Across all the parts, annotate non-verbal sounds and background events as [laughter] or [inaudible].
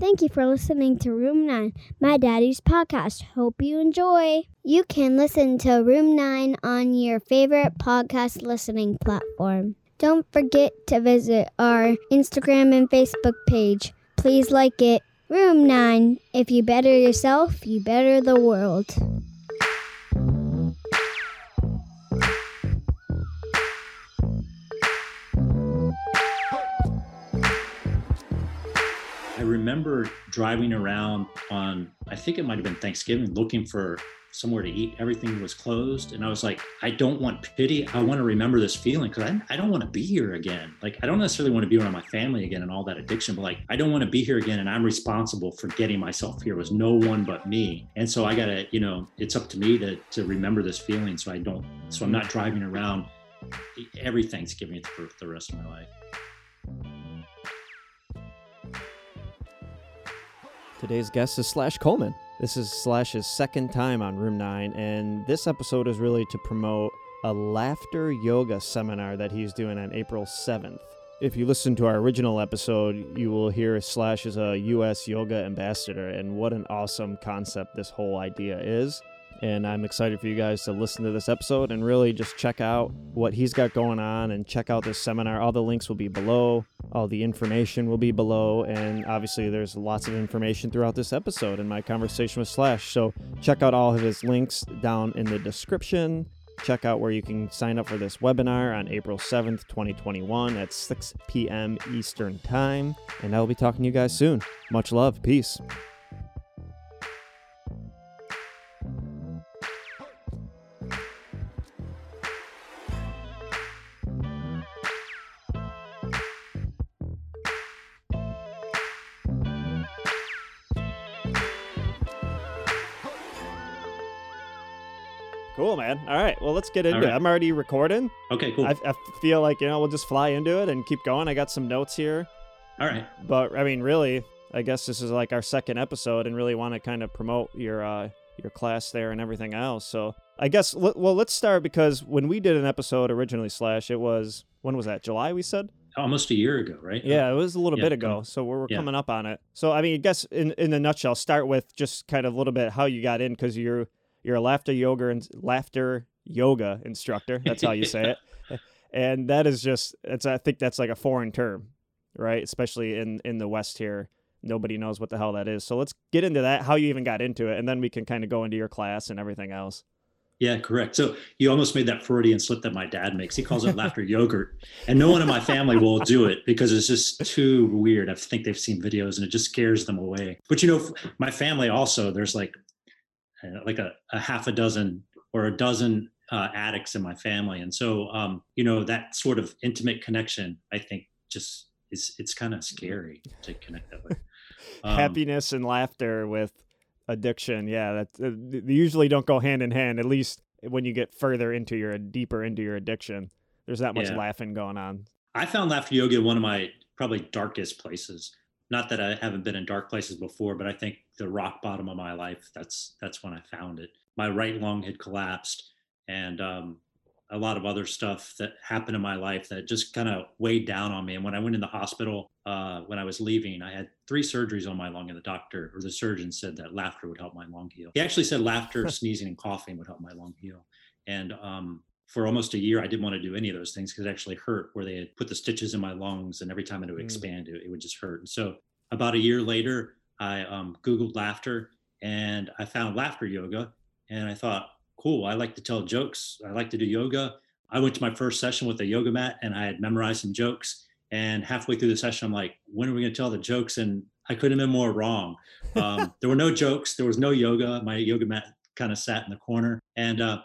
Thank you for listening to Room 9, my daddy's podcast. Hope you enjoy. You can listen to Room 9 on your favorite podcast listening platform. Don't forget to visit our Instagram and Facebook page. Please like it. Room 9. If you better yourself, you better the world. Remember driving around on, I think it might have been Thanksgiving, looking for somewhere to eat. Everything was closed. And I was like, I don't want pity. I want to remember this feeling because I, I don't want to be here again. Like, I don't necessarily want to be around my family again and all that addiction, but like, I don't want to be here again. And I'm responsible for getting myself here. It was no one but me. And so I got to, you know, it's up to me to, to remember this feeling so I don't, so I'm not driving around every Thanksgiving for the rest of my life. Today's guest is Slash Coleman. This is Slash's second time on Room 9, and this episode is really to promote a laughter yoga seminar that he's doing on April 7th. If you listen to our original episode, you will hear Slash is a U.S. yoga ambassador, and what an awesome concept this whole idea is. And I'm excited for you guys to listen to this episode and really just check out what he's got going on and check out this seminar. All the links will be below, all the information will be below, and obviously there's lots of information throughout this episode in my conversation with Slash. So check out all of his links down in the description. Check out where you can sign up for this webinar on April 7th, 2021 at 6 p.m. Eastern Time. And I will be talking to you guys soon. Much love. Peace. Let's get into right. it. I'm already recording. Okay, cool. I, I feel like, you know, we'll just fly into it and keep going. I got some notes here. All right. But, I mean, really, I guess this is like our second episode and really want to kind of promote your, uh, your class there and everything else. So I guess, well, let's start because when we did an episode originally, Slash, it was, when was that? July, we said? Almost a year ago, right? Yeah, it was a little Yeah, bit ago. So we're, we're yeah. coming up on it. So, I mean, I guess in, in a nutshell, start with just kind of a little bit how you got in because you're, you're a laughter yoga and laughter yoga instructor. That's how you say it. [laughs] And that is just, it's, I think that's like a foreign term, right? Especially in, in the West here. Nobody knows what the hell that is. So let's get into that, how you even got into it. And then we can kind of go into your class and everything else. Yeah, correct. So you almost made that Freudian slip that my dad makes. He calls it laughter [laughs] yogurt. And no one in my family will do it because it's just too weird. I think they've seen videos and it just scares them away. But you know, my family also, there's like uh, like a, a half a dozen or a dozen uh, addicts in my family. And so, um, you know, that sort of intimate connection, I think just is, it's kind of scary to connect that way. [laughs] Um, Happiness and laughter with addiction. Yeah. That uh, they usually don't go hand in hand, at least when you get further into your, deeper into your addiction. There's that much Yeah. laughing going on. I found laughter yoga one of my probably darkest places. Not that I haven't been in dark places before, but I think the rock bottom of my life. That's that's when I found it. My right lung had collapsed, and um, a lot of other stuff that happened in my life that just kind of weighed down on me. And when I went in the hospital, uh, when I was leaving, I had three surgeries on my lung, and the doctor or the surgeon said that laughter would help my lung heal. He actually said laughter, [laughs] sneezing, and coughing would help my lung heal. And um, for almost a year, I didn't want to do any of those things because it actually hurt where they had put the stitches in my lungs, and every time it would Mm. expand, it, it would just hurt. And so, about a year later, I um, Googled laughter and I found laughter yoga. And I thought, cool, I like to tell jokes. I like to do yoga. I went to my first session with a yoga mat and I had memorized some jokes. And halfway through the session, I'm like, when are we going to tell the jokes? And I couldn't have been more wrong. Um, [laughs] there were no jokes, there was no yoga. My yoga mat kind of sat in the corner. And uh,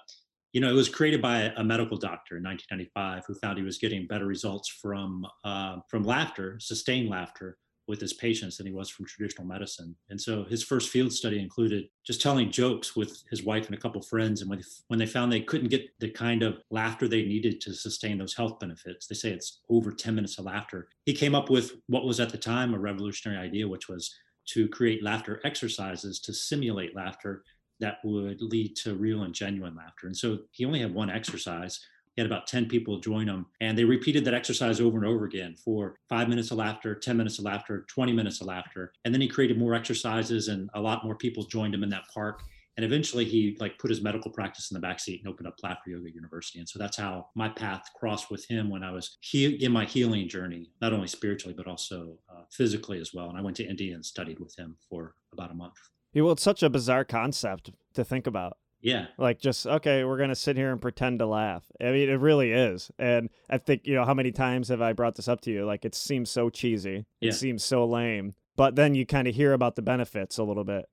you know, it was created by a medical doctor in 1995 who found he was getting better results from uh, from laughter, sustained laughter, with his patients than he was from traditional medicine. And so his first field study included just telling jokes with his wife and a couple friends. And when when they found they couldn't get the kind of laughter they needed to sustain those health benefits, they say it's over 10 minutes of laughter. He came up with what was at the time a revolutionary idea, which was to create laughter exercises to simulate laughter that would lead to real and genuine laughter. And so he only had one exercise. He had about 10 people join him. And they repeated that exercise over and over again for five minutes of laughter, 10 minutes of laughter, 20 minutes of laughter. And then he created more exercises and a lot more people joined him in that park. And eventually he like put his medical practice in the back seat and opened up Laughter Yoga University. And so that's how my path crossed with him when I was he- in my healing journey, not only spiritually, but also uh, physically as well. And I went to India and studied with him for about a month. Yeah, well, it's such a bizarre concept to think about. Yeah. Like just okay, we're gonna sit here and pretend to laugh. I mean, it really is. And I think you know how many times have I brought this up to you? Like it seems so cheesy. Yeah. It seems so lame. But then you kind of hear about the benefits a little bit.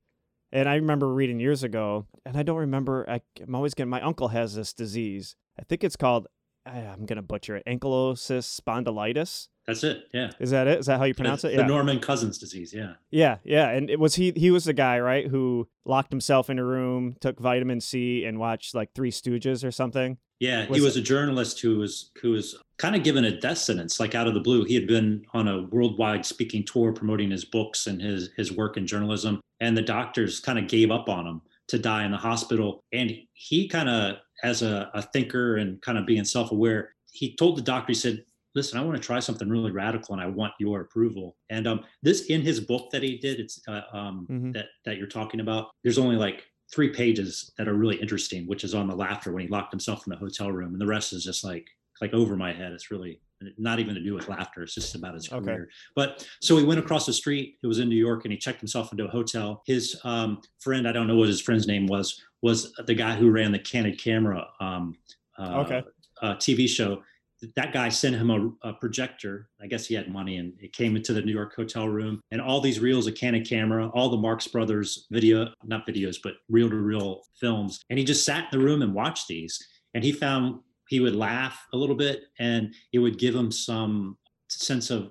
And I remember reading years ago, and I don't remember. I, I'm always getting. My uncle has this disease. I think it's called. I'm gonna butcher it. Ankylosis spondylitis. That's it. Yeah. Is that it? Is that how you pronounce the, it? The Yeah. Norman Cousins disease. Yeah. Yeah, yeah, and it was he. He was the guy, right, who locked himself in a room, took vitamin C, and watched like Three Stooges or something. Yeah, Was he was a journalist who was who was kind of given a death sentence, like out of the blue. He had been on a worldwide speaking tour promoting his books and his his work in journalism, and the doctors kind of gave up on him to die in the hospital. And he kind of, as a, a thinker and kind of being self aware, he told the doctor, he said, "Listen, I want to try something really radical, and I want your approval." And um, this in his book that he did, it's uh, um, Mhm. that that you're talking about. There's only like three pages that are really interesting, which is on the laughter when he locked himself in the hotel room, and the rest is just like like over my head. It's really not even to do with laughter. It's just about his Okay. career. But so he went across the street. It was in New York, and he checked himself into a hotel. His um, friend, I don't know what his friend's name was, was the guy who ran the Candid Camera um, uh, Okay. uh, TV show. That guy sent him a, a projector. I guess he had money, and it came into the New York hotel room. And all these reels of Candid Camera, all the Marx Brothers video, not videos, but reel-to-reel films. And he just sat in the room and watched these. And he found he would laugh a little bit, and it would give him some sense of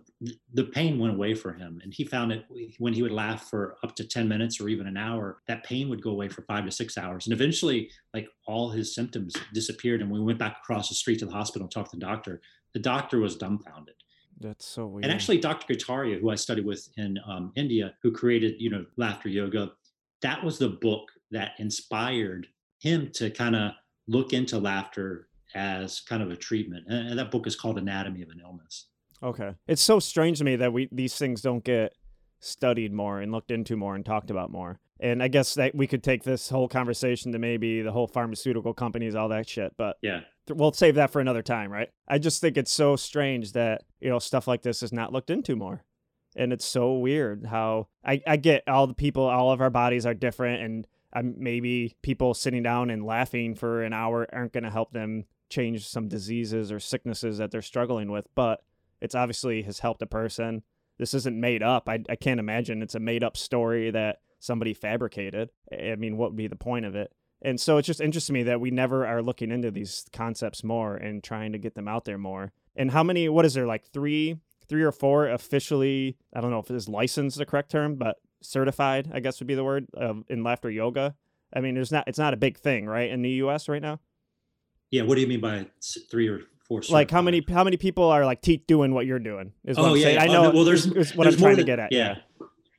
the pain went away for him and he found it when he would laugh for up to 10 minutes or even an hour that pain would go away for five to six hours. And eventually like all his symptoms disappeared and we went back across the street to the hospital and talked to the doctor. The doctor was dumbfounded. That's so weird. and actually dr Kataria, who i studied with in um, india who created you know laughter yoga that was the book that inspired him to kind of look into laughter as kind of a treatment. And and that book is called anatomy of an illness okay, it's so strange to me that we these things don't get studied more and looked into more and talked about more. And I guess that we could take this whole conversation to maybe the whole pharmaceutical companies, all that shit. But yeah th- we'll save that for another time, right? I just think it's so strange that you know stuff like this is not looked into more, and it's so weird how I I get all the people, all of our bodies are different, and um, maybe people sitting down and laughing for an hour aren't going to help them change some diseases or sicknesses that they're struggling with, but it's obviously has helped a person. This isn't made up. I I can't imagine it's a made up story that somebody fabricated. I mean, what would be the point of it? And so it's just interesting to me that we never are looking into these concepts more and trying to get them out there more. And how many? What is there like three, three or four officially? I don't know if is licensed the correct term, but certified, I guess would be the word uh, in laughter yoga. I mean, there's not. It's not a big thing, right, in the U.S. right now. Yeah, what do you mean by three or four? Like how many? How many people are like te- doing what you're doing? Is what Oh I'm yeah, saying. yeah. I Oh, know. no, well, there's, is- what there's I'm trying to get at. Yeah,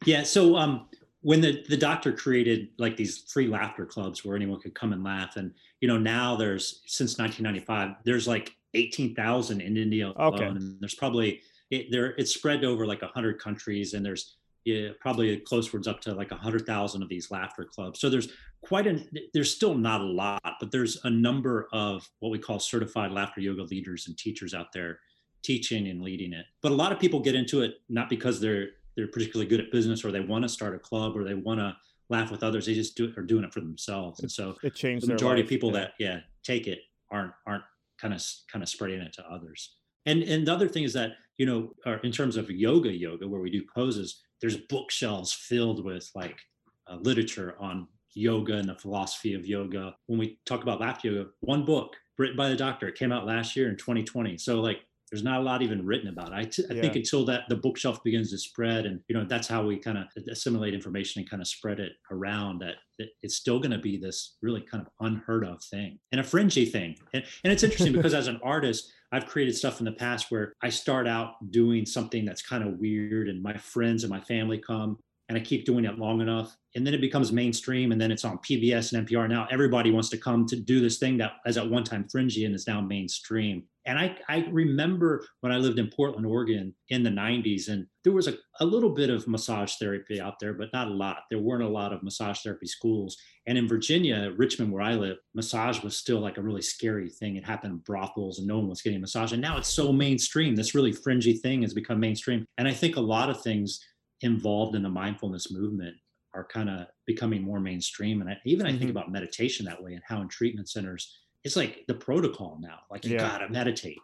yeah. So um, when the the doctor created like these free laughter clubs where anyone could come and laugh, and you know now there's since 1995 there's like 18,000 in India alone, Okay. and there's probably it, there it's spread over like 100 countries, and there's yeah, probably close words up to like 100,000 of these laughter clubs. So there's quite a there's still not a lot, but there's a number of what we call certified laughter yoga leaders and teachers out there teaching and leading it. But a lot of people get into it not because they're they're particularly good at business or they want to start a club or they want to laugh with others. They just do it, are doing it for themselves. And so It changed the majority of people yeah. that yeah take it aren't aren't kind of kind of spreading it to others. And and the other thing is that you know, or in terms of yoga yoga where we do poses, there's bookshelves filled with like uh, literature on yoga and the philosophy of yoga. When we talk about laughter yoga, one book written by the doctor, came out last year in 2020. So like there's not a lot even written about it. I, t- I think until that the bookshelf begins to spread and you know that's how we kind of assimilate information and kind of spread it around that, that it's still going to be this really kind of unheard of thing and a fringy thing and, and it's interesting because as an artist i've created stuff in the past where i start out doing something that's kind of weird and my friends and my family come and I keep doing it long enough, and then it becomes mainstream, and then it's on PBS and NPR. Now everybody wants to come to do this thing that was at one time fringy and is now mainstream. And I, I remember when I lived in Portland, Oregon in the 90s, and there was a, a little bit of massage therapy out there, but not a lot. There weren't a lot of massage therapy schools. And in Virginia, Richmond, where I live, massage was still like a really scary thing. It happened in brothels and no one was getting a massage. And now it's so mainstream. This really fringy thing has become mainstream. And I think a lot of things involved in the mindfulness movement are kind of becoming more mainstream. And I, even I think Mhm. about meditation that way and how in treatment centers, it's like the protocol now, like you Yeah. gotta meditate.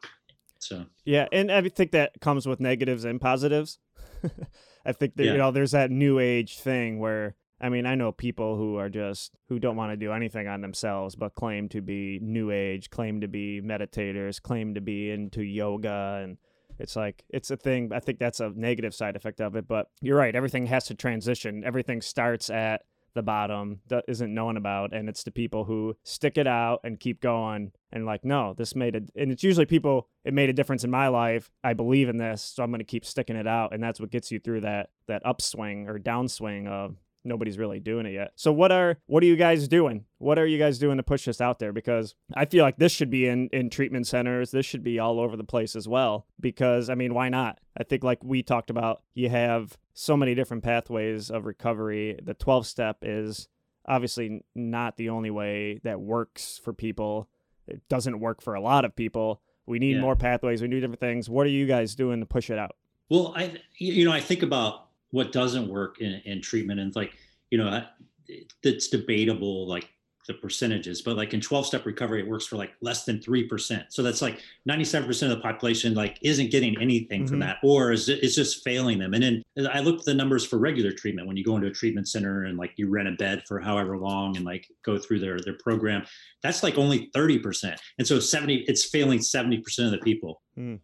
So Yeah, and I think that comes with negatives and positives. [laughs] I think that Yeah. you know there's that new age thing where I mean I know people who are just who don't want to do anything on themselves but claim to be new age, claim to be meditators, claim to be into yoga and it's like it's a thing. I think that's a negative side effect of it, but you're right, everything has to transition. Everything starts at the bottom that isn't known about and it's the people who stick it out and keep going and like no this made it and it's usually people it made a difference in my life. I believe in this so i'm going to keep sticking it out and that's what gets you through that that upswing or downswing of nobody's really doing it yet. So what are what are you guys doing? What are you guys doing to push this out there? Because i feel like this should be in in treatment centers. This should be all over the place as well. Because i mean why not? I think like we talked about you have so many different pathways of recovery. The 12 step is obviously not the only way that works for people. It doesn't work for a lot of people. We need Yeah. more pathways. We need different things. What are you guys doing to push it out? Well, I you know I think about what doesn't work in, in treatment, and like you know that's debatable like the percentages, but like in 12 step recovery, it works for like less than three percent. So that's like 97 percent of the population like isn't getting anything from Mhm. that, or is it- it's just failing them. And then I looked at the numbers for regular treatment when you go into a treatment center and like you rent a bed for however long and like go through their their program. That's like only 30 percent, and so 70 it's failing 70 percent of the people. Hmm.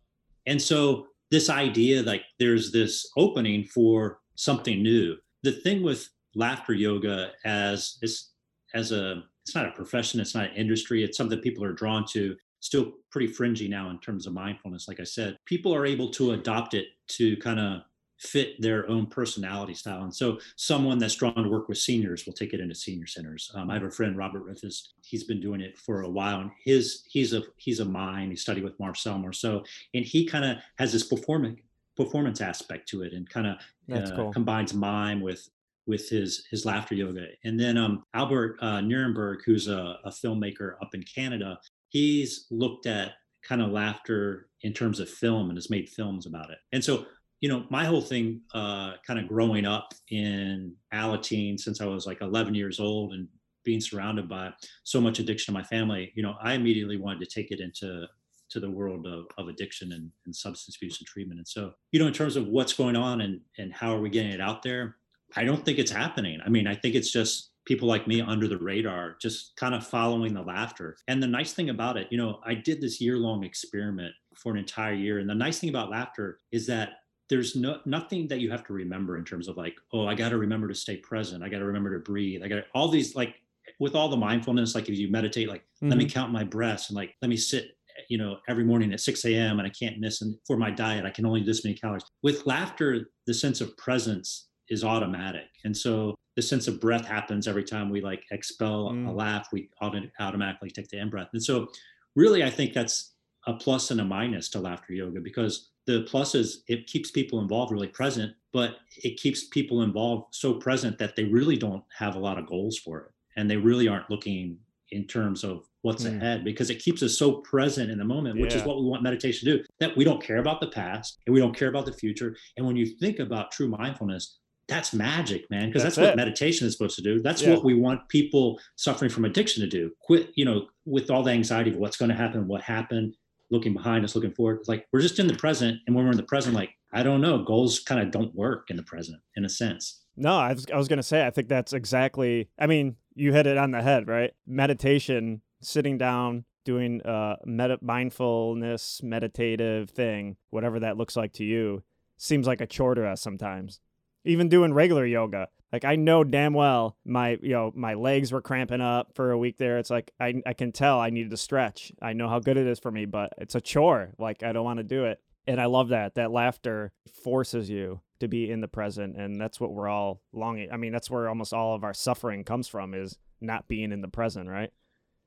And so this idea like there's this opening for something new. The thing with laughter yoga as is as a it's not a profession, it's not an industry, it's something people are drawn to. Still pretty fringy now in terms of mindfulness. Like I said, people are able to adopt it to kind of fit their own personality style. And so someone that's drawn to work with seniors will take it into senior centers. Um, I have a friend, Robert Rithis. He's been doing it for a while, and his he's a he's a mime. He studied with Marcel Marceau, and he kind of has this performance performance aspect to it, and kind of uh, cool. combines mime with with his his laughter yoga. And then um, Albert uh, Nerenberg, who's a, a filmmaker up in Canada, he's looked at kind of laughter in terms of film and has made films about it. And so you know, my whole thing, uh, kind of growing up in Alateen since I was like 11 years old and being surrounded by so much addiction in my family, you know, I immediately wanted to take it into to the world of, of addiction and, and substance abuse and treatment. And so, you know, in terms of what's going on and and how are we getting it out there, I don't think it's happening. I mean, I think it's just people like me under the radar, just kind of following the laughter. And the nice thing about it, you know, I did this year long experiment for an entire year. And the nice thing about laughter is that there's no nothing that you have to remember in terms of like, oh, I got to remember to stay present. I got to remember to breathe. I got all these like with all the mindfulness, like if you meditate, like let me count my breaths and like let me sit, you know, every morning at 6 a.m. and I can't miss and for my diet, I can only do this many calories. With laughter, the sense of presence is automatic. And so the sense of breath happens every time we like expel a Mm. laugh, we auto- automatically take the in breath. And so really I think that's a plus and a minus to laughter yoga because the plus is it keeps people involved really present, but it keeps people involved so present that they really don't have a lot of goals for it. And they really aren't looking in terms of what's Hmm. ahead because it keeps us so present in the moment, which is what we want meditation to do, that we don't care about the past and we don't care about the future. And when you think about true mindfulness, that's magic, man, because that's, That's what meditation is supposed to do. That's Yeah. what we want people suffering from addiction to do. Quit, you know, with all the anxiety of what's going to happen, what happened, looking behind us, looking forward. Like we're just in the present. And when we're in the present, like, I don't know, goals kind of don't work in the present in a sense. No, I was, I was going to say, I think that's exactly, I mean, you hit it on the head, right? Meditation, sitting down, doing a meta- mindfulness, meditative thing, whatever that looks like to you, seems like a chore to us sometimes. Even doing regular yoga. Like I know damn well my you know my legs were cramping up for a week there. It's like I I can tell I needed to stretch. I know how good it is for me, but it's a chore. Like I don't want to do it. And I love that. That laughter forces you to be in the present and that's what we're all longing i mean that's where almost all of our suffering comes from is not being in the present right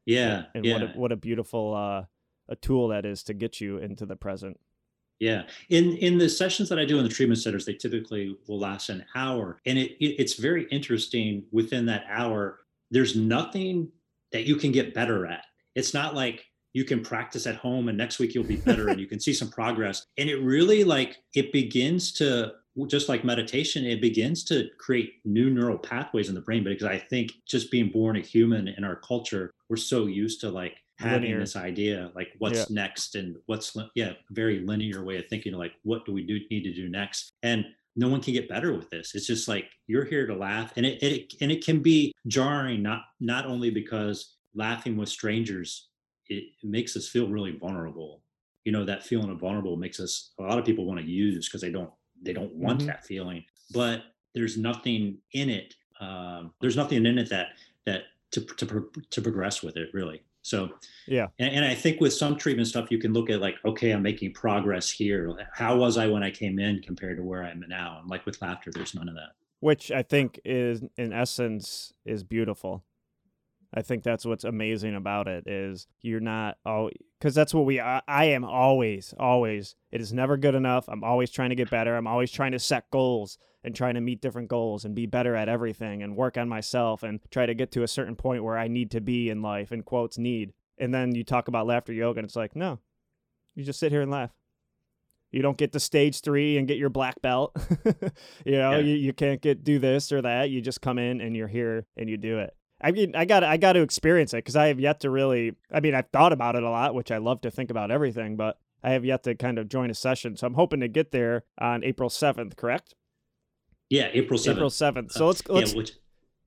yeah and yeah. what a, what a beautiful uh a tool that is to get you into the present yeah. In in the sessions that i do in the treatment centers they typically will last an hour and it, it it's very interesting within that hour there's nothing that you can get better at. It's not like you can practice at home and next week you'll be better and you can see some [laughs] progress. And it really like it begins to just like meditation it begins to create new neural pathways in the brain because i think just being born a human in our culture we're so used to like having Linear. this idea like what's Yeah. next and what's yeah very linear way of thinking like what do we do need to do next and no one can get better with this it's just like you're here to laugh and it, it and it can be jarring not not only because laughing with strangers it, it makes us feel really vulnerable you know that feeling of vulnerable makes us a lot of people want to use because they don't they don't want Mhm. that feeling but there's nothing in it um, there's nothing in it that that to, to pro- to progress with it really so Yeah. and, and i think with some treatment stuff you can look at like okay i'm making progress here how was i when i came in compared to where i'm now and like with laughter there's none of that which I think is in essence is beautiful. I think that's what's amazing about it is you're not oh because that's what we I, I am always always it is never good enough. I'm always trying to get better. I'm always trying to set goals and trying to meet different goals and be better at everything and work on myself and try to get to a certain point where I need to be in life in quotes need. And then you talk about laughter yoga and it's like no, you just sit here and laugh. You don't get to stage three and get your black belt. [laughs] you know, Yeah. you, you can't get do this or that. You just come in and you're here and you do it. I mean, I got I got to experience it because I have yet to really. I mean, I've thought about it a lot, which I love to think about everything, but I have yet to kind of join a session. So I'm hoping to get there on April seventh. Correct? Yeah april 7th April seventh. So Uh, let's let's yeah, which,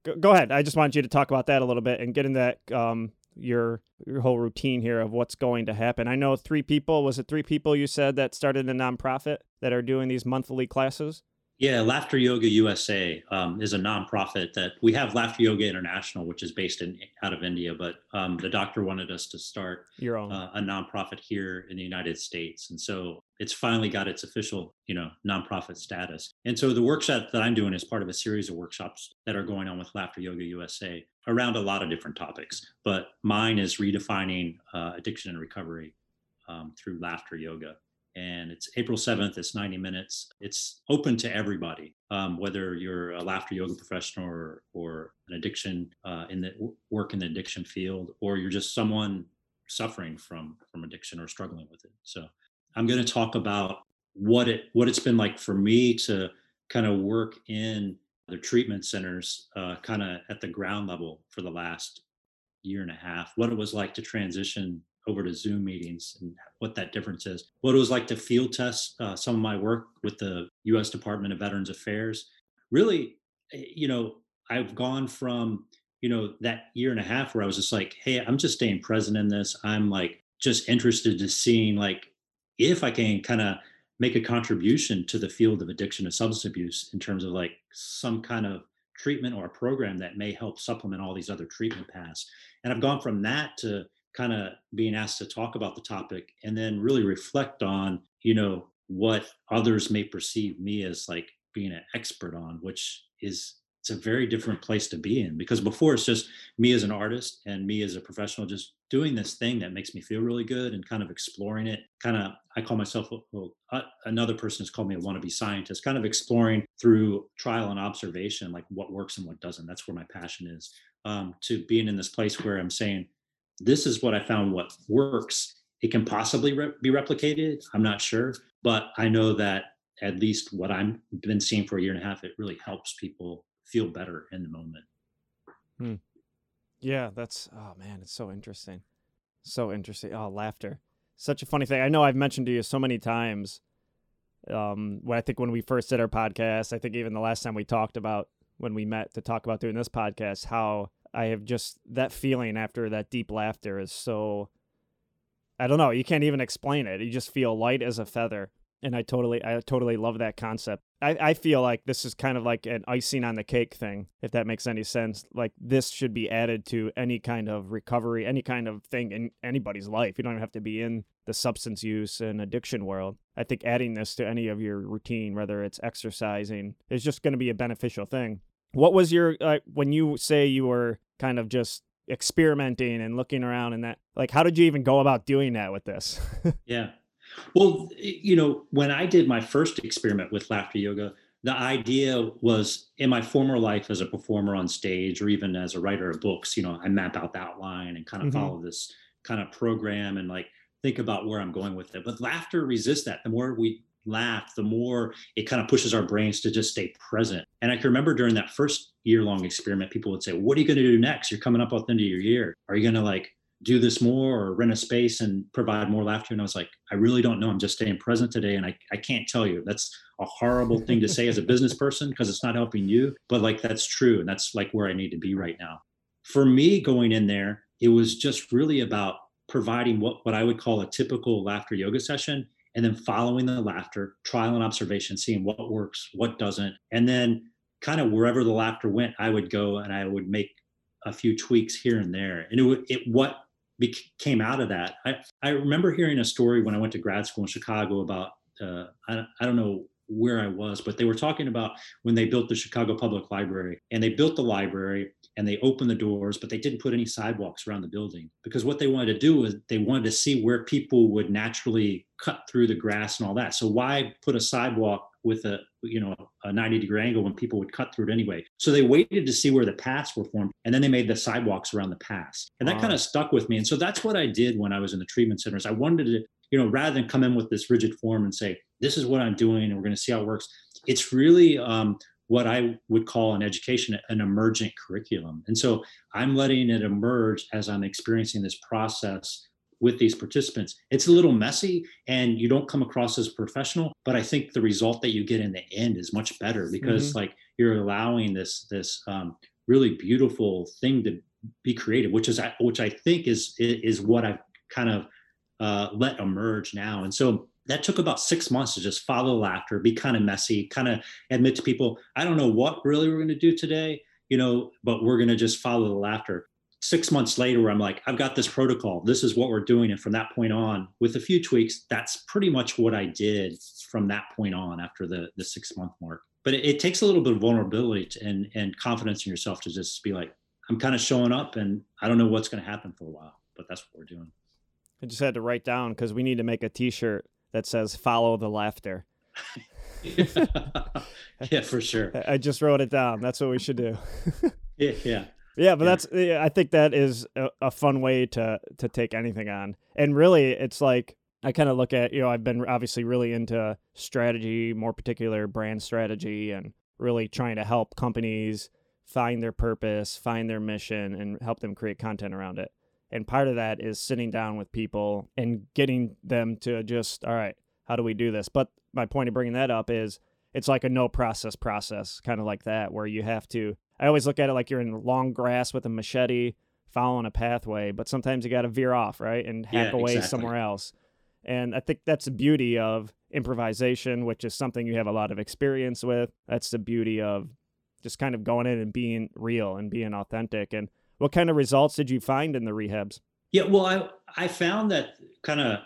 go, go ahead. I just wanted you to talk about that a little bit and get in that um your your whole routine here of what's going to happen. I know three people. Was it three people you said that started a nonprofit that are doing these monthly classes? Yeah, Laughter Yoga USA um, is a nonprofit that we have Laughter Yoga International, which is based in out of India. But um, the doctor wanted us to start Your own. uh, a nonprofit here in the United States, and so it's finally got its official, you know, nonprofit status. And so the workshop that I'm doing is part of a series of workshops that are going on with Laughter Yoga USA around a lot of different topics. But mine is redefining uh, addiction and recovery um, through laughter yoga and it's April 7th. It's 90 minutes. It's open to everybody, um, whether you're a laughter yoga professional or, or an addiction uh, in the work in the addiction field, or you're just someone suffering from from addiction or struggling with it. So I'm going to talk about what it what it's been like for me to kind of work in the treatment centers, uh, kind of at the ground level for the last year and a half. What it was like to transition over to Zoom meetings and what that difference is. What it was like to field test uh, some of my work with the U.S. Department of Veterans Affairs. Really, eh, you know, I've gone from you know that year and a half where I was just like, hey, I'm just staying present in this. I'm like just interested to seeing like if I can kind of make a contribution to the field of addiction and substance abuse in terms of like some kind of treatment or a program that may help supplement all these other treatment paths. And I've gone from that to kind of being asked to talk about the topic and then really reflect on you know what others may perceive me as like being an expert on which is it's a very different place to be in because before it's just me as an artist and me as a professional just doing this thing that makes me feel really good and kind of exploring it. Kind of i call myself well, uh, another person has called me a wannabe scientist kind of exploring through trial and observation like what works and what doesn't. That's where my passion is. Um, to being in this place where i'm saying this is what I found what works. It can possibly re- be replicated. I'm not sure, but I know that at least what I've been seeing for a year and a half, it really helps people feel better in the moment. Yeah, that's oh man, it's so interesting. So interesting. Oh, laughter. Such a funny thing. I know I've mentioned to you so many times. Um, when I think when we first did our podcast, I think even the last time we talked about when we met to talk about doing this podcast, how I have just that feeling after that deep laughter is so I don't know, you can't even explain it. You just feel light as a feather. And I totally I totally love that concept. I, I feel like this is kind of like an icing on the cake thing, if that makes any sense. Like this should be added to any kind of recovery, any kind of thing in anybody's life. You don't even have to be in the substance use and addiction world. I think adding this to any of your routine, whether it's exercising, is just going to be a beneficial thing. What was your uh, when you say you were kind of just experimenting and looking around and that like how did you even go about doing that with this? [laughs] yeah. Well, you know, when I did my first experiment with laughter yoga, the idea was in my former life as a performer on stage or even as a writer of books, you know, I map out the outline and kind of mm-hmm. follow this kind of program and like think about where I'm going with it. But laughter resists that. The more we laugh, the more it kind of pushes our brains to just stay present. And I can remember during that first year long experiment, people would say, What are you going to do next? You're coming up at the end of your year. Are you going to like do this more or rent a space and provide more laughter? And I was like, I really don't know. I'm just staying present today. And I, I can't tell you. That's a horrible thing to say as a business person because it's not helping you. But like, that's true. And that's like where I need to be right now. For me, going in there, it was just really about providing what, what I would call a typical laughter yoga session and then following the laughter, trial and observation, seeing what works, what doesn't. And then kind of wherever the laughter went, I would go and I would make a few tweaks here and there. And it, it what came out of that. I, I remember hearing a story when I went to grad school in Chicago about, uh, I, I don't know where I was, but they were talking about when they built the Chicago Public Library and they built the library and they opened the doors, but they didn't put any sidewalks around the building because what they wanted to do was they wanted to see where people would naturally cut through the grass and all that. So why put a sidewalk with a you know a 90 degree angle when people would cut through it anyway? So they waited to see where the paths were formed, and then they made the sidewalks around the paths, and that wow. kind of stuck with me. And so that's what I did when I was in the treatment centers. I wanted to you know rather than come in with this rigid form and say this is what I'm doing and we're going to see how it works. It's really um, what I would call in education an emergent curriculum. And so I'm letting it emerge as I'm experiencing this process with these participants. It's a little messy and you don't come across as professional, but I think the result that you get in the end is much better because mm-hmm. like you're allowing this this um, really beautiful thing to be created, which is which I think is is what I've kind of uh, let emerge now. And so that took about six months to just follow laughter, be kind of messy, kind of admit to people, I don't know what really we're going to do today, you know, but we're going to just follow the laughter. Six months later, I'm like, I've got this protocol. This is what we're doing. And from that point on, with a few tweaks, that's pretty much what I did from that point on after the, the six month mark. But it, it takes a little bit of vulnerability to, and, and confidence in yourself to just be like, I'm kind of showing up and I don't know what's going to happen for a while, but that's what we're doing. I just had to write down because we need to make a t shirt that says follow the laughter. [laughs] yeah, for sure. [laughs] I just wrote it down. That's what we should do. [laughs] yeah, yeah. Yeah, but yeah. that's I think that is a, a, fun way to to take anything on. And really it's like I kind of look at, you know, I've been obviously really into strategy, more particular brand strategy and really trying to help companies find their purpose, find their mission and help them create content around it. And part of that is sitting down with people and getting them to just, all right, how do we do this? But my point of bringing that up is it's like a no process process, kind of like that, where you have to. I always look at it like you're in long grass with a machete following a pathway, but sometimes you got to veer off, right? And hack yeah, away exactly. somewhere else. And I think that's the beauty of improvisation, which is something you have a lot of experience with. That's the beauty of just kind of going in and being real and being authentic. And what kind of results did you find in the rehabs? Yeah, well, I I found that kind of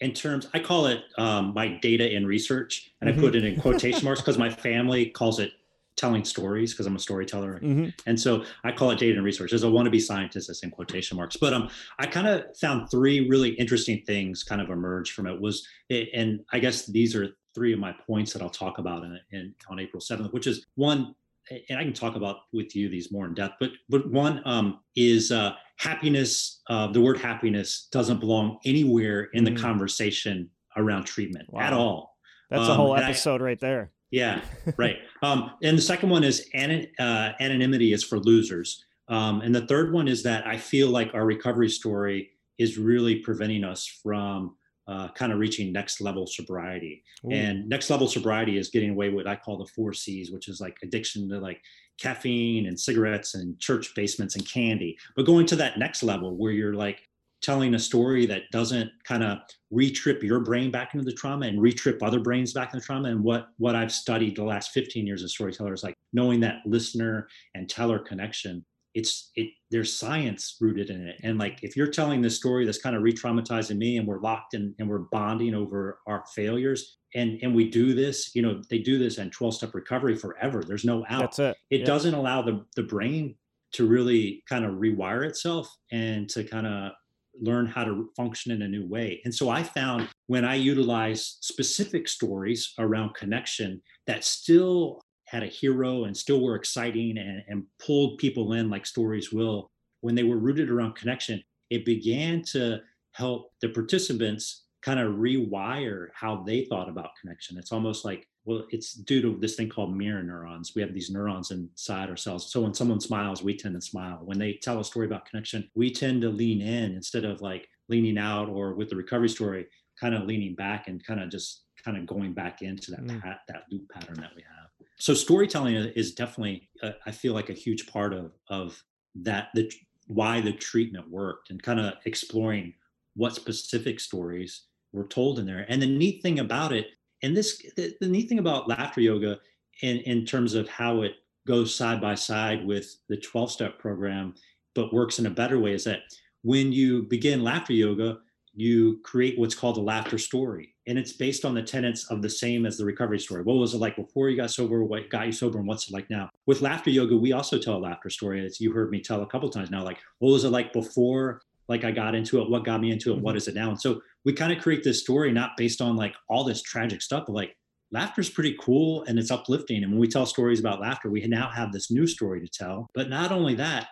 in terms I call it um, my data and research, and mm-hmm. I put it in quotation marks [laughs] because my family calls it telling stories because I'm a storyteller, mm-hmm. and so I call it data and research. As a wannabe scientist, it's in quotation marks. But um, I kind of found three really interesting things kind of emerge from it. Was it, and I guess these are three of my points that I'll talk about in, in on April 7th, which is one and I can talk about with you these more in depth, but but one um, is uh, happiness. Uh, the word happiness doesn't belong anywhere in the mm. conversation around treatment wow. at all. That's um, a whole episode I, right there. Yeah, [laughs] right. Um, and the second one is an, uh, anonymity is for losers. Um, and the third one is that I feel like our recovery story is really preventing us from uh, kind of reaching next level sobriety. Ooh. And next level sobriety is getting away with what I call the four C's, which is like addiction to like caffeine and cigarettes and church basements and candy. But going to that next level where you're like telling a story that doesn't kind of retrip your brain back into the trauma and retrip other brains back into the trauma. And what what I've studied the last 15 years as storyteller is like knowing that listener and teller connection it's it there's science rooted in it and like if you're telling this story that's kind of re-traumatizing me and we're locked in and we're bonding over our failures and and we do this you know they do this in 12 step recovery forever there's no out That's it. it Yeah. doesn't allow the the brain to really kind of rewire itself and to kind of learn how to function in a new way. And so I found when I utilize specific stories around connection that still had a hero and still were exciting and, and pulled people in like stories will, when they were rooted around connection, it began to help the participants kind of rewire how they thought about connection. It's almost like, well, it's due to this thing called mirror neurons. We have these neurons inside ourselves. So when someone smiles, we tend to smile. When they tell a story about connection, we tend to lean in instead of like leaning out or with the recovery story, kind of leaning back and kind of just kind of going back into that Mm. pat, that loop pattern that we have. So storytelling is definitely, uh, I feel like a huge part of of that the why the treatment worked and kind of exploring what specific stories were told in there. And the neat thing about it, and this the, the neat thing about laughter yoga in, in terms of how it goes side by side with the 12 step program, but works in a better way is that when you begin laughter yoga, you create what's called a laughter story. And it's based on the tenets of the same as the recovery story. What was it like before you got sober? What got you sober? And what's it like now? With laughter yoga, we also tell a laughter story. As you heard me tell a couple times now, like, what was it like before? Like I got into it, what got me into it, what mm-hmm. is it now? And so we kind of create this story not based on like all this tragic stuff, but like laughter's pretty cool and it's uplifting. And when we tell stories about laughter, we now have this new story to tell. But not only that,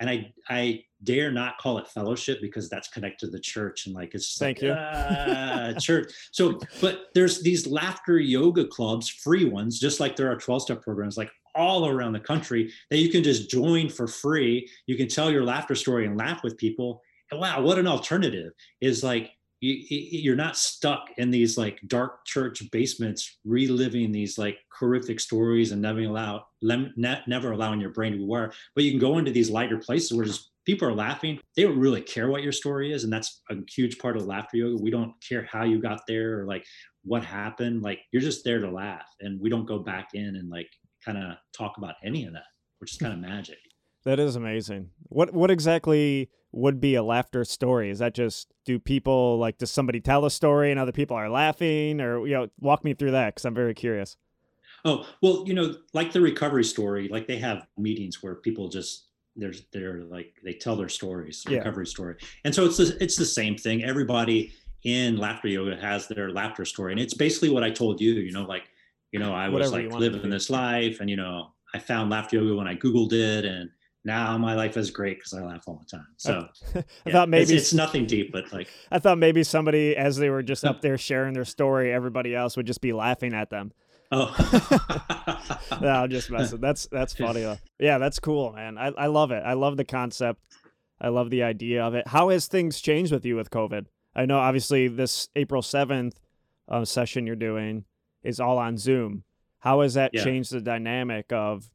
and I I dare not call it fellowship because that's connected to the church and like it's Thank like, you. "Ah, [laughs] church. So, but there's these laughter yoga clubs, free ones, just like there are 12 step programs, like all around the country that you can just join for free. You can tell your laughter story and laugh with people. And wow, what an alternative is like you, you're not stuck in these like dark church basements reliving these like horrific stories and never allow never allowing your brain to be aware but you can go into these lighter places where just people are laughing. They don't really care what your story is and that's a huge part of laughter yoga. We don't care how you got there or like what happened. Like you're just there to laugh and we don't go back in and like kind of talk about any of that which is kind of magic. That is amazing. What what exactly would be a laughter story? Is that just do people like does somebody tell a story and other people are laughing or you know walk me through that cuz I'm very curious. Oh, well, you know, like the recovery story, like they have meetings where people just there's they're like they tell their stories, Yeah. recovery story. And so it's the, it's the same thing. Everybody in laughter yoga has their laughter story. And it's basically what I told you, you know, like, you know, I was Whatever like want it to living this life and you know, I found laughter yoga when I googled it and now my life is great because I laugh all the time. So [laughs] I yeah, thought maybe it's, it's nothing deep, but like I thought maybe somebody as they were just up [laughs] there sharing their story everybody else would just be laughing at them. oh [laughs] no, I'm just messing. That's that's funny. though. Yeah, that's cool, man. I, I love it. I love the concept. I love the idea of it. How has things changed with you with COVID? I know obviously this April seventh uh, session you're doing is all on Zoom. How has that Yeah. changed the dynamic of,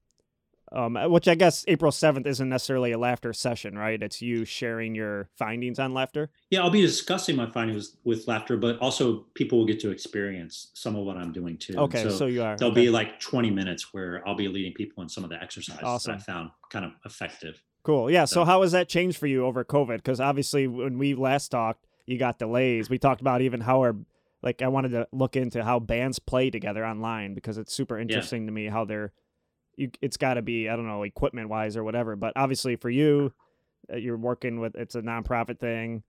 um, which I guess April seventh isn't necessarily a laughter session, right? It's you sharing your findings on laughter. Yeah, I'll be discussing my findings with laughter, but also people will get to experience some of what I'm doing too. Okay, so, so, you are. there'll okay. be like 20 minutes where I'll be leading people in some of the exercises Awesome. that I found kind of effective. Cool. Yeah. So So- how has that changed for you over COVID? Because obviously, when we last talked, you got delays. We talked about even how our like I wanted to look into how bands play together online because it's super interesting to me how they're. You, it's got to be I don't know equipment wise or whatever, but obviously for you, uh, you're working with it's a nonprofit thing.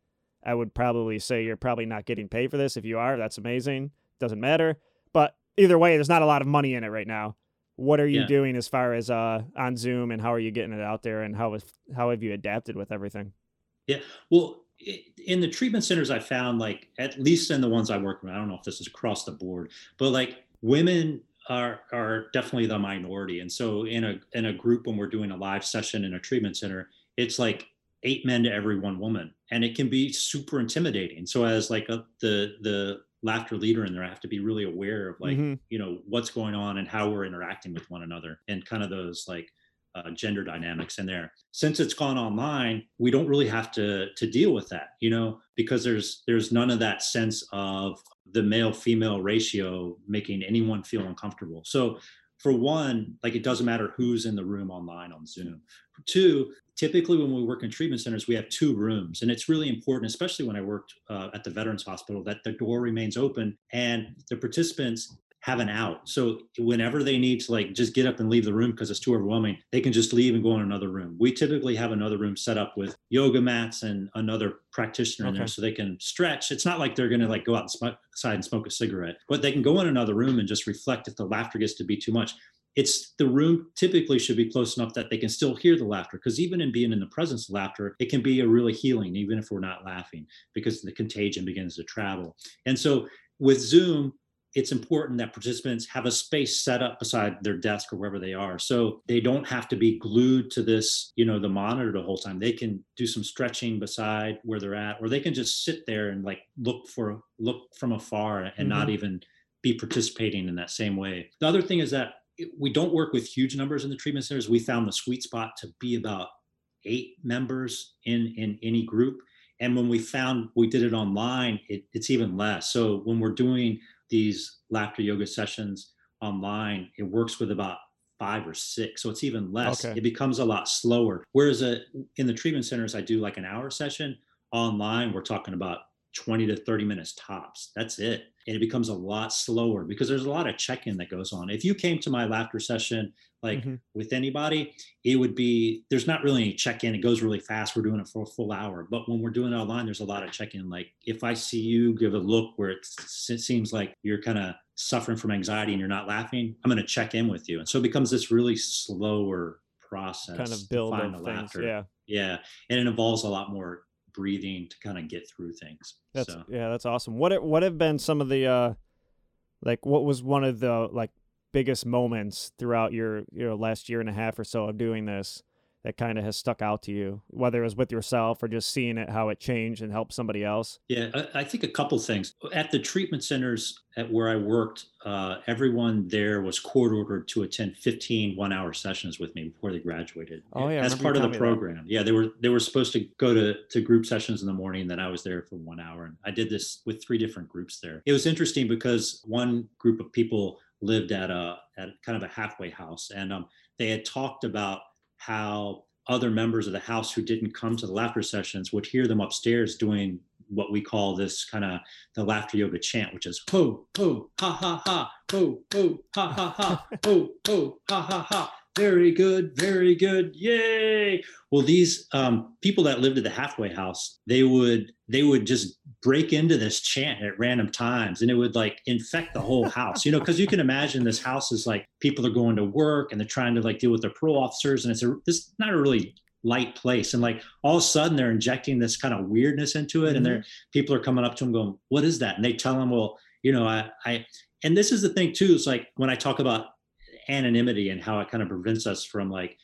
I would probably say you're probably not getting paid for this. If you are, that's amazing. Doesn't matter. But either way, there's not a lot of money in it right now. What are you Yeah. doing as far as uh on Zoom and how are you getting it out there and how is how have you adapted with everything? Yeah. Well, in the treatment centers, I found like, at least in the ones I work with, I don't know if this is across the board, but like women are are definitely the minority. And so in a in a group when we're doing a live session in a treatment center, it's like eight men to every one woman. And it can be super intimidating. So as like a, the the laughter leader in there, I have to be really aware of like, Mhm. you know, what's going on and how we're interacting with one another and kind of those like uh, gender dynamics in there. Since it's gone online, we don't really have to to deal with that, you know, because there's there's none of that sense of the male female ratio making anyone feel uncomfortable. So for one, like it doesn't matter who's in the room online on Zoom. Two, typically when we work in treatment centers, we have two rooms, and it's really important, especially when I worked uh, at the Veterans Hospital, that the door remains open and the participants have an out. So whenever they need to like just get up and leave the room because it's too overwhelming, they can just leave and go in another room. We typically have another room set up with yoga mats and another practitioner okay. in there so they can stretch. It's not like they're going to like go out and outside and smoke a cigarette, but they can go in another room and just reflect if the laughter gets to be too much. It's the room typically should be close enough that they can still hear the laughter because even in being in the presence of laughter, it can be a really healing, even if we're not laughing, because the contagion begins to travel. And so with Zoom, it's important that participants have a space set up beside their desk or wherever they are. So they don't have to be glued to this you know the monitor the whole time. They can do some stretching beside where they're at or they can just sit there and like look for look from afar and mm-hmm. not even be participating in that same way. The other thing is that we don't work with huge numbers in the treatment centers. We found the sweet spot to be about eight members in in any group. And when we found we did it online it, it's even less. So when we're doing these laughter yoga sessions online, it works with about five or six. So it's even less. Okay. It becomes a lot slower. Whereas a, uh, in the treatment centers, I do like an hour session. Online, we're talking about 20 to 30 minutes tops. That's it. And it becomes a lot slower because there's a lot of check in that goes on. If you came to my laughter session, like mm-hmm. with anybody, it would be there's not really any check in. It goes really fast. We're doing it for a full hour. But when we're doing it online, there's a lot of check in. Like if I see you give a look where it seems like you're kind of suffering from anxiety and you're not laughing, I'm going to check in with you. And so it becomes this really slower process. Kind of build of things. Laughter. Yeah. Yeah. And it involves a lot more breathing to kind of get through things. That's so. yeah, that's awesome. What what have been some of the uh like what was one of the like biggest moments throughout your you know last year and a half or so of doing this that kind of has stuck out to you, whether it was with yourself or just seeing it how it changed and helped somebody else? Yeah, I, I think a couple things. At the treatment centers at where I worked, uh, everyone there was court ordered to attend 15 one-hour sessions with me before they graduated. Oh yeah, as part of the program. Yeah, they were they were supposed to go to to group sessions in the morning, and then I was there for one hour, and I did this with three different groups there. It was interesting because one group of people lived at a at kind of a halfway house, and um, they had talked about how other members of the house who didn't come to the laughter sessions would hear them upstairs doing what we call this kind of the laughter yoga chant, which is ho ho ha ha ha ho ho ha ha ha ho ho ha ha ha very good, very good, yay. Well, these um, people that lived at the halfway house, they would they would just break into this chant at random times, and it would like infect the whole house, you know, because you can imagine this house is like people are going to work and they're trying to like deal with their parole officers, and it's a this not a really light place, and like all of a sudden they're injecting this kind of weirdness into it, mm-hmm. and they're people are coming up to them going, "What is that?" And they tell them, "Well, you know, I I." And this is the thing too. Is like when I talk about anonymity and how it kind of prevents us from like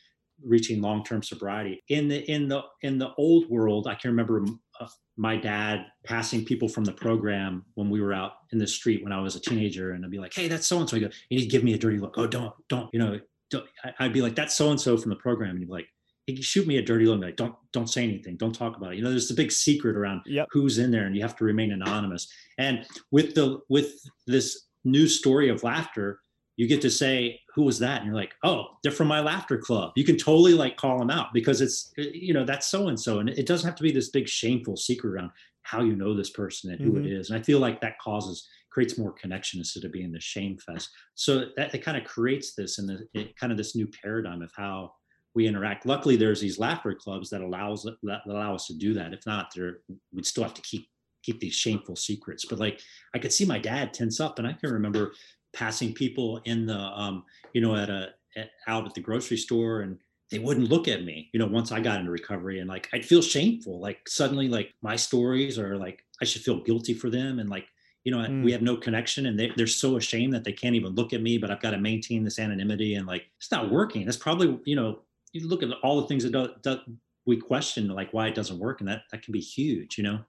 reaching long-term sobriety. In the in the in the old world i can remember uh, my dad passing people from the program when we were out in the street when i was a teenager and i'd be like hey that's so and so and he'd give me a dirty look. Oh don't don't you know don't. i'd be like that's so and so from the program. And he'd be like he'd shoot me a dirty look like don't don't say anything. Don't talk about it. You know there's a big secret around yep. who's in there and you have to remain anonymous. And with the with this new story of laughter you get to say who was that? And you're like oh they're from my laughter club. You can totally like call them out because it's you know that's so and so and it doesn't have to be this big shameful secret around how you know this person and who mm-hmm. it is. And i feel like that causes creates more connection instead of being the shame fest. So that it kind of creates this and it, kind of this new paradigm of how we interact. Luckily there's these laughter clubs that allows that allow us to do that. If not there we'd still have to keep keep these shameful secrets. But like i could see my dad tense up and i can remember passing people in the um, you know at a at, out at the grocery store and they wouldn't look at me you know once i got into recovery and like i'd feel shameful like suddenly like my stories are like i should feel guilty for them and like you know mm. we have no connection and they, they're so ashamed that they can't even look at me but i've got to maintain this anonymity and like it's not working that's probably you know you look at all the things that do, do, we question like why it doesn't work and that that can be huge you know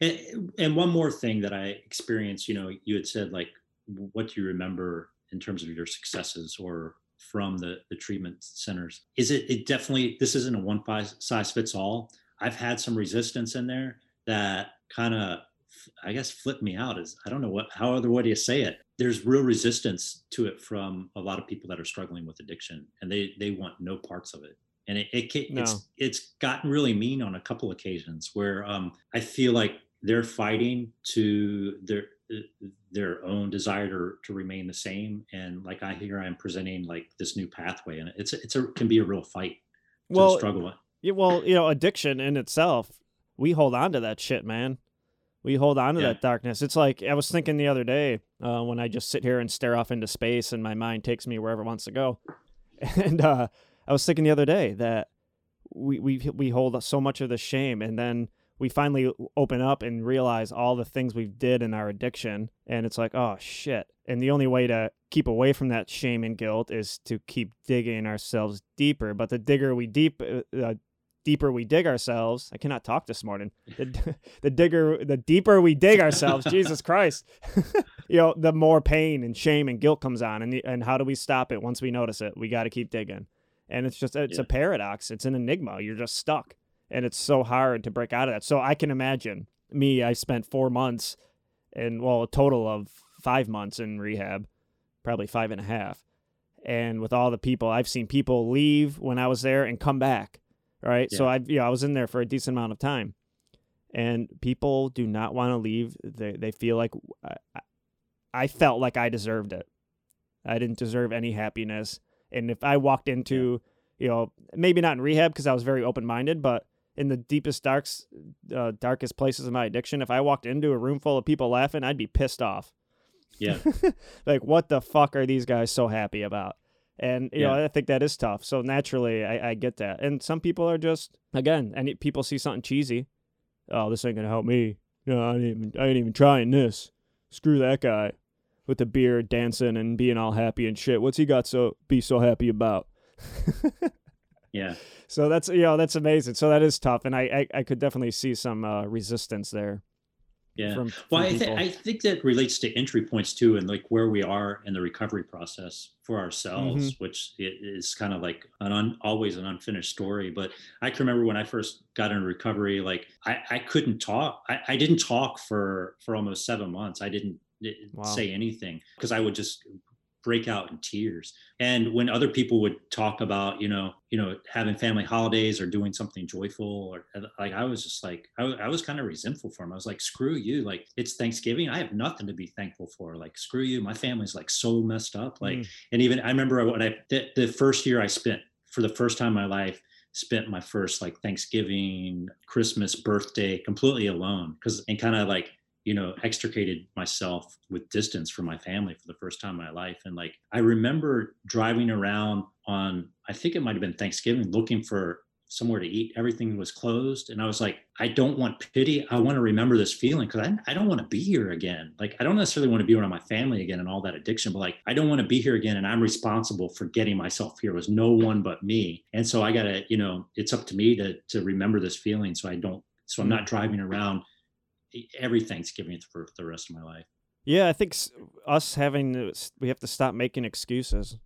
and, and one more thing that i experienced you know you had said like what do you remember in terms of your successes or from the, the treatment centers? Is it, it definitely, this isn't a one size fits all. I've had some resistance in there that kind of I guess flip me out is I don't know what how other way to say it. There's real resistance to it from a lot of people that are struggling with addiction, and they they want no parts of it. And it, it no. it's it's gotten really mean on a couple occasions where um, I feel like they're fighting to their their own desire to, to remain the same and like i hear i'm presenting like this new pathway and it's it's a can be a real fight well struggle. Yeah, well you know addiction in itself we hold on to that shit man we hold on to yeah. that darkness it's like i was thinking the other day uh, when i just sit here and stare off into space and my mind takes me wherever it wants to go [laughs] and uh, i was thinking the other day that we we we hold so much of the shame and then we finally open up and realize all the things we did in our addiction and it's like oh shit. And the only way to keep away from that shame and guilt is to keep digging ourselves deeper. But the digger we deep uh, deeper we dig ourselves i cannot talk this morning. The, [laughs] the digger the deeper we dig ourselves [laughs] jesus christ. [laughs] You know the more pain and shame and guilt comes on and the, and how do we stop it once we notice it? We got to keep digging. And it's just it's yeah. a paradox. It's an enigma. You're just stuck and it's so hard to break out of that. So I can imagine me. I spent four months, and well, a total of five months in rehab, probably five and a half. And with all the people, I've seen people leave when I was there and come back. Right. Yeah. So I, you know, I was in there for a decent amount of time, and people do not want to leave. They they feel like I, I felt like I deserved it. I didn't deserve any happiness. And if I walked into, yeah. you know, maybe not in rehab because I was very open minded, but in the deepest darks uh, darkest places of my addiction if i walked into a room full of people laughing i'd be pissed off. Yeah. [laughs] Like what the fuck are these guys so happy about? And you yeah. know i think that is tough. So naturally I, I get that. And some people are just again and people see something cheesy oh this ain't gonna help me. No i ain't even i ain't even trying this. Screw that guy with the beer dancing and being all happy and shit. What's he got so be so happy about [laughs] yeah so that's you know that's amazing. So that is tough, and I I, I could definitely see some uh, resistance there. Yeah. From, from well, I, th- I think that relates to entry points too, and like where we are in the recovery process for ourselves, mm-hmm. which is kind of like an un- always an unfinished story. But I can remember when I first got into recovery, like I, I couldn't talk. I, I didn't talk for for almost seven months. I didn't wow. say anything because I would just break out in tears. And when other people would talk about you know you know having family holidays or doing something joyful or like i was just like i, I was kind of resentful for him i was like screw you like it's thanksgiving. I have nothing to be thankful for. Like screw you. My family's like so messed up. Like mm. and even i remember when i the, the first year i spent for the first time in my life spent my first like thanksgiving christmas birthday completely alone because and kind of like you know extricated myself with distance from my family for the first time in my life. And like i remember driving around on i think it might have been thanksgiving looking for somewhere to eat. Everything was closed. And i was like i don't want pity. I want to remember this feeling because I, I don't want to be here again. Like i don't necessarily want to be around my family again and all that addiction but like i don't want to be here again and i'm responsible for getting myself here. It was no one but me. And so i gotta you know it's up to me to to remember this feeling so i don't so i'm not mm. driving around every Thanksgiving for the rest of my life. Yeah, I think us having we have to stop making excuses.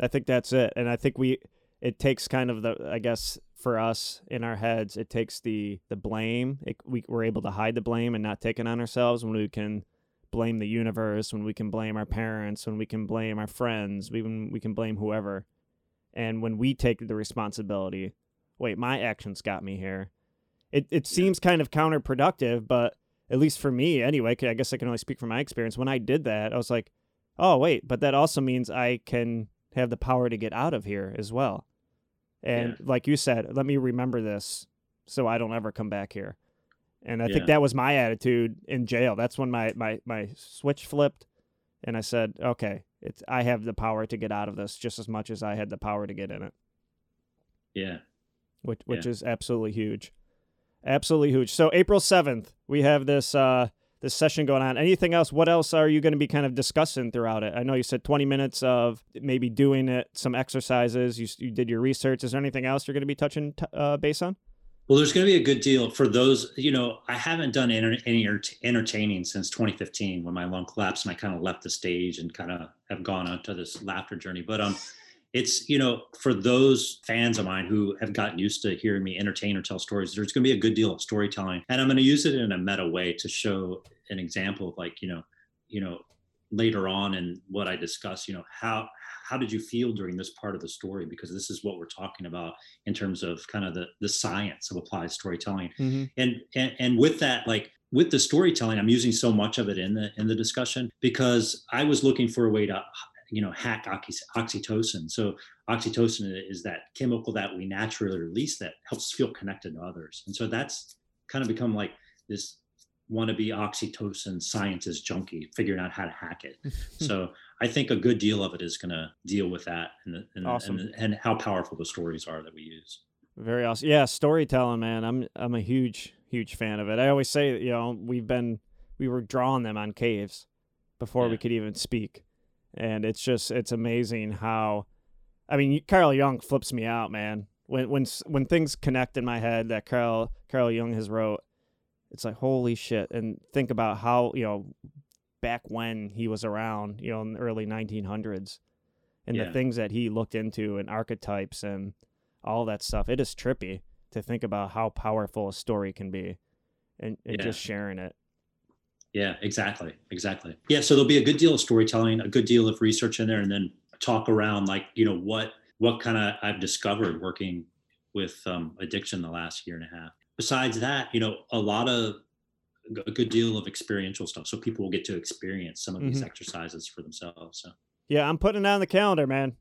I think that's it, and I think we it takes kind of the I guess for us in our heads it takes the the blame. It, we we're able to hide the blame and not take it on ourselves when we can blame the universe, when we can blame our parents, when we can blame our friends, when we can blame whoever. And when we take the responsibility, wait, my actions got me here it, it seems kind of counterproductive, but at least for me anyway, I guess I can only speak from my experience. When I did that, I was like, oh, wait, but that also means I can have the power to get out of here as well. And yeah. like you said, let me remember this so I don't ever come back here. And I yeah. think that was my attitude in jail. That's when my, my, my switch flipped and I said, okay, it's I have the power to get out of this just as much as I had the power to get in it. Yeah. Which which yeah. is absolutely huge. Absolutely huge. So April seventh, we have this uh, this session going on. Anything else? What else are you going to be kind of discussing throughout it? I know you said twenty minutes of maybe doing it, some exercises. You you did your research. Is there anything else you're going to be touching t- uh, base on? Well, there's going to be a good deal for those. You know, I haven't done any entertaining since 2015 when my lung collapsed and I kind of left the stage and kind of have gone onto this laughter journey. But um, it's you know for those fans of mine who have gotten used to hearing me entertain or tell stories there's going to be a good deal of storytelling. And i'm going to use it in a meta way to show an example of like you know you know later on in what i discuss you know how how did you feel during this part of the story? Because this is what we're talking about in terms of kind of the the science of applied storytelling. Mm-hmm. and, and and with that like with the storytelling i'm using so much of it in the in the discussion because i was looking for a way to you know hack oxytocin. So oxytocin is that chemical that we naturally release that helps us feel connected to others. And so that's kind of become like this wannabe oxytocin scientist junkie figuring out how to hack it. [laughs] So i think a good deal of it is going to deal with that and, and, awesome. and, and how powerful the stories are that we use. Very awesome. Yeah storytelling man. I'm i'm a huge huge fan of it. I always say you know we've been we were drawing them on caves before yeah. we could even speak and it's just it's amazing how I mean Carl Jung flips me out, man. When when when things connect in my head that Carl Carl Jung has wrote, it's like holy shit. And think about how you know back when he was around, you know, in the early 1900s, and yeah. the things that he looked into and archetypes and all that stuff. It is trippy to think about how powerful a story can be, and, and yeah. just sharing it. Yeah, exactly. Exactly. Yeah. So there'll be a good deal of storytelling, a good deal of research in there, and then talk around like, you know, what what kind of I've discovered working with um, addiction the last year and a half. Besides that, you know, a lot of a good deal of experiential stuff. So people will get to experience some of these mm-hmm. exercises for themselves. So yeah, I'm putting it on the calendar, man.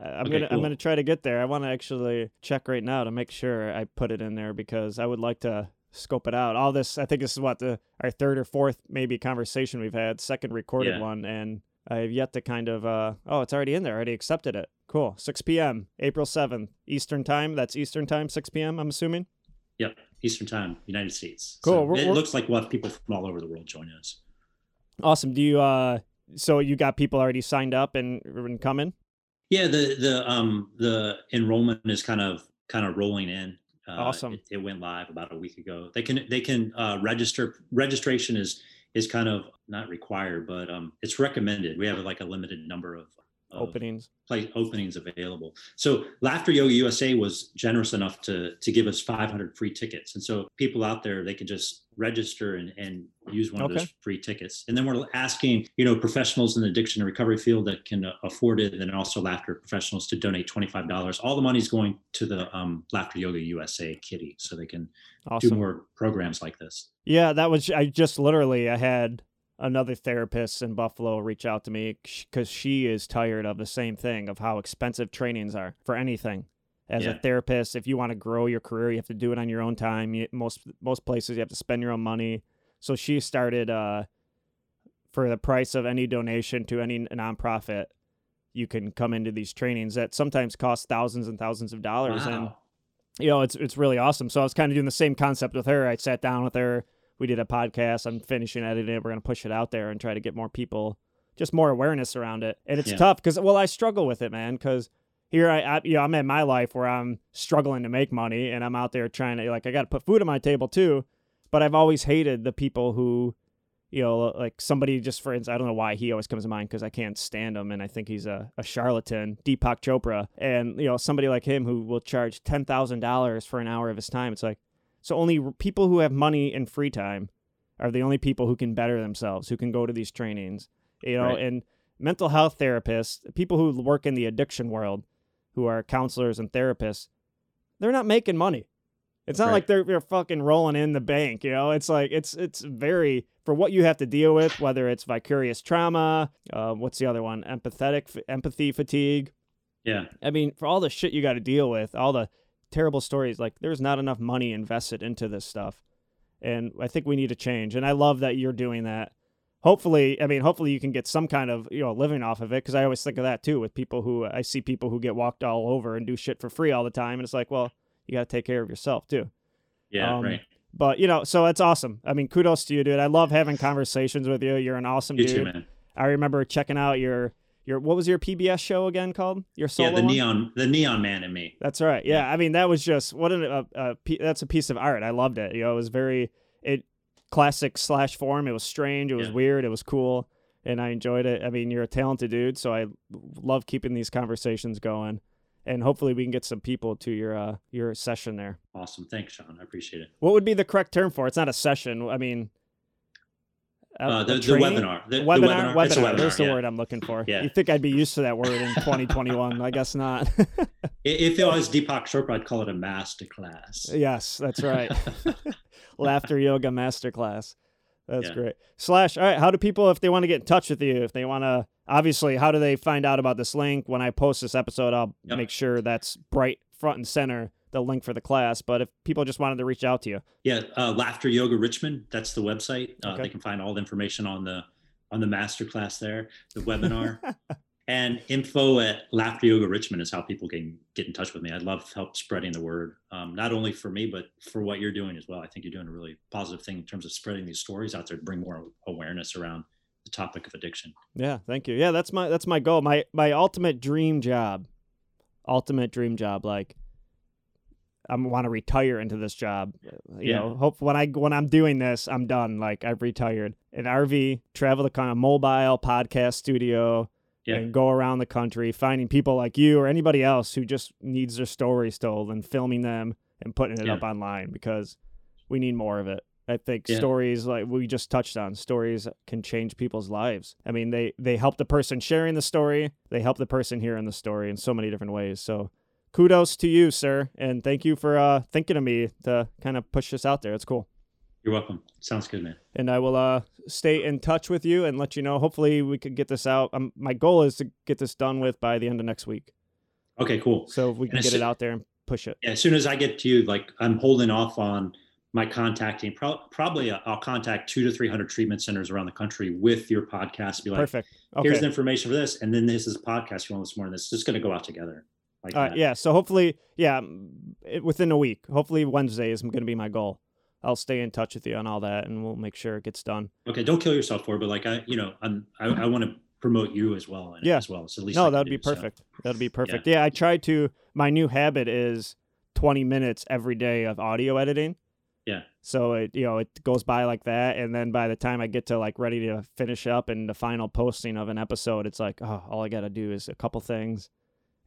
I'm okay, gonna cool. I'm gonna try to get there. I want to actually check right now to make sure I put it in there because I would like to scope it out. All this, I think this is what the our third or fourth maybe conversation we've had, second recorded yeah. one, and I have yet to kind of uh oh, it's already in there. I already accepted it. Cool. 6 p.m. April 7th, Eastern time. That's Eastern time, 6 p.m. I'm assuming. Yep, Eastern time, United States. Cool. So we're, it we're... looks like we'll have people from all over the world join us. Awesome. Do you uh? So you got people already signed up and, and coming? Yeah, the the um the enrollment is kind of kind of rolling in. Uh, awesome. It, it, went live about a week ago. They can they can uh, register. Registration is is kind of not required, but um, it's recommended. We have like a limited number of openings play openings available. So Laughter Yoga USA was generous enough to to give us 500 free tickets, and so people out there they can just register and, and use one okay. of those free tickets. And then we're asking you know professionals in the addiction and recovery field that can afford it, and then also laughter professionals to donate 25 dollars. All the money is going to the um, Laughter Yoga USA kitty, so they can awesome. do more programs like this. Yeah, that was I just literally I had another therapist in Buffalo reach out to me because she is tired of the same thing of how expensive trainings are for anything. As yeah. a therapist, if you want to grow your career, you have to do it on your own time. You, most most places you have to spend your own money. So she started uh, for the price of any donation to any nonprofit, you can come into these trainings that sometimes cost thousands and thousands of dollars. Wow. And you know, it's it's really awesome. So I was kind of doing the same concept with her. I sat down with her we did a podcast. I'm finishing editing it. We're gonna push it out there and try to get more people, just more awareness around it. And it's yeah. tough because well, I struggle with it, man. Because here I, I, you know, I'm in my life where I'm struggling to make money, and I'm out there trying to like I got to put food on my table too. But I've always hated the people who, you know, like somebody just for instance, I don't know why he always comes to mind because I can't stand him, and I think he's a, a charlatan, Deepak Chopra, and you know somebody like him who will charge ten thousand dollars for an hour of his time. It's like so only people who have money and free time are the only people who can better themselves, who can go to these trainings. You know, right. and mental health therapists, people who work in the addiction world, who are counselors and therapists, they're not making money. It's not right. like they're, they're fucking rolling in the bank, you know. It's like it's it's very for what you have to deal with, whether it's vicarious trauma, uh, what's the other one, empathetic empathy fatigue. Yeah, I mean, for all the shit you got to deal with, all the terrible stories. Like there's not enough money invested into this stuff. And I think we need to change. And I love that you're doing that. Hopefully, I mean, hopefully you can get some kind of, you know, living off of it. Cause I always think of that too with people who I see people who get walked all over and do shit for free all the time. And it's like, well, you got to take care of yourself too. Yeah. Um, right. But, you know, so that's awesome. I mean, kudos to you, dude. I love having conversations with you. You're an awesome you dude. Too, man. I remember checking out your your what was your PBS show again called? Your solo. Yeah, the one? neon, the neon man in me. That's right. Yeah, I mean that was just what an, a, a, that's a piece of art. I loved it. You know, it was very it classic slash form. It was strange. It was yeah. weird. It was cool. and I enjoyed it. I mean, you're a talented dude, so I love keeping these conversations going. And hopefully, we can get some people to your uh, your session there. Awesome, thanks, Sean. I appreciate it. What would be the correct term for it? It's not a session. I mean, Uh, a the, the webinar. The, the webinar, webinar. Webinar. There's the yeah. word I'm looking for. Yeah. You think I'd be used to that word in 2021? I guess not. [laughs] If it was Deepak Chopra, I'd call it a master class. yes, that's right. [laughs] Laughter yoga masterclass. That's Yeah. great. Slash. All right. How do people, if they want to get in touch with you, if they want to, obviously, how do they find out about this link? When I post this episode, I'll Yep. make sure that's bright front and center, the link for the class. But if people just wanted to reach out to you, Yeah, uh, Laughter Yoga Richmond. That's the website. Uh, Okay. They can find all the information on the on the master class there, the webinar, [laughs] and info at Laughter Yoga Richmond is how people can get in touch with me. I'd love help spreading the word, um, not only for me but for what you're doing as well. I think you're doing a really positive thing in terms of spreading these stories out there to bring more awareness around the topic of addiction. Yeah, thank you. Yeah, that's my that's my goal. My my ultimate dream job. Ultimate dream job like I want to retire into this job. You Yeah. know, hope when I when I'm doing this, I'm done. Like I've retired. An RV, travel the kind of mobile podcast studio Yeah. and go around the country finding people like you or anybody else who just needs their stories told and filming them and putting it Yeah. up online because we need more of it. I think Yeah. stories like we just touched on, stories can change people's lives. I mean, they they help the person sharing the story, they help the person hearing the story in so many different ways. So, kudos to you, sir, and thank you for uh thinking of me to kind of push this out there. It's cool. You're welcome. Sounds good, man. And I will uh stay in touch with you and let you know. Hopefully, we could get this out. Um, my goal is to get this done with by the end of next week. Okay, cool. So if we can get it out there and push it. Yeah, as soon as I get to you, like I'm holding off on my contacting. Pro- probably uh, I'll contact two to three hundred treatment centers around the country with your podcast. Be like, Perfect. Okay. here's the information for this, and then this is a podcast you want this morning. This is just going to go out together. Like All right, that. yeah. So hopefully, yeah, it, within a week. Hopefully Wednesday is going to be my goal. I'll stay in touch with you on all that, and we'll make sure it gets done. Okay, don't kill yourself for it, but like I, you know, I'm I, I want to promote you as well. Yeah. as well. So at least No, that would be so. perfect. That'd be perfect. Yeah. I try to. My new habit is 20 minutes every day of audio editing. Yeah. So it you know it goes by like that, and then by the time I get to like ready to finish up and the final posting of an episode, it's like oh, all I got to do is a couple things,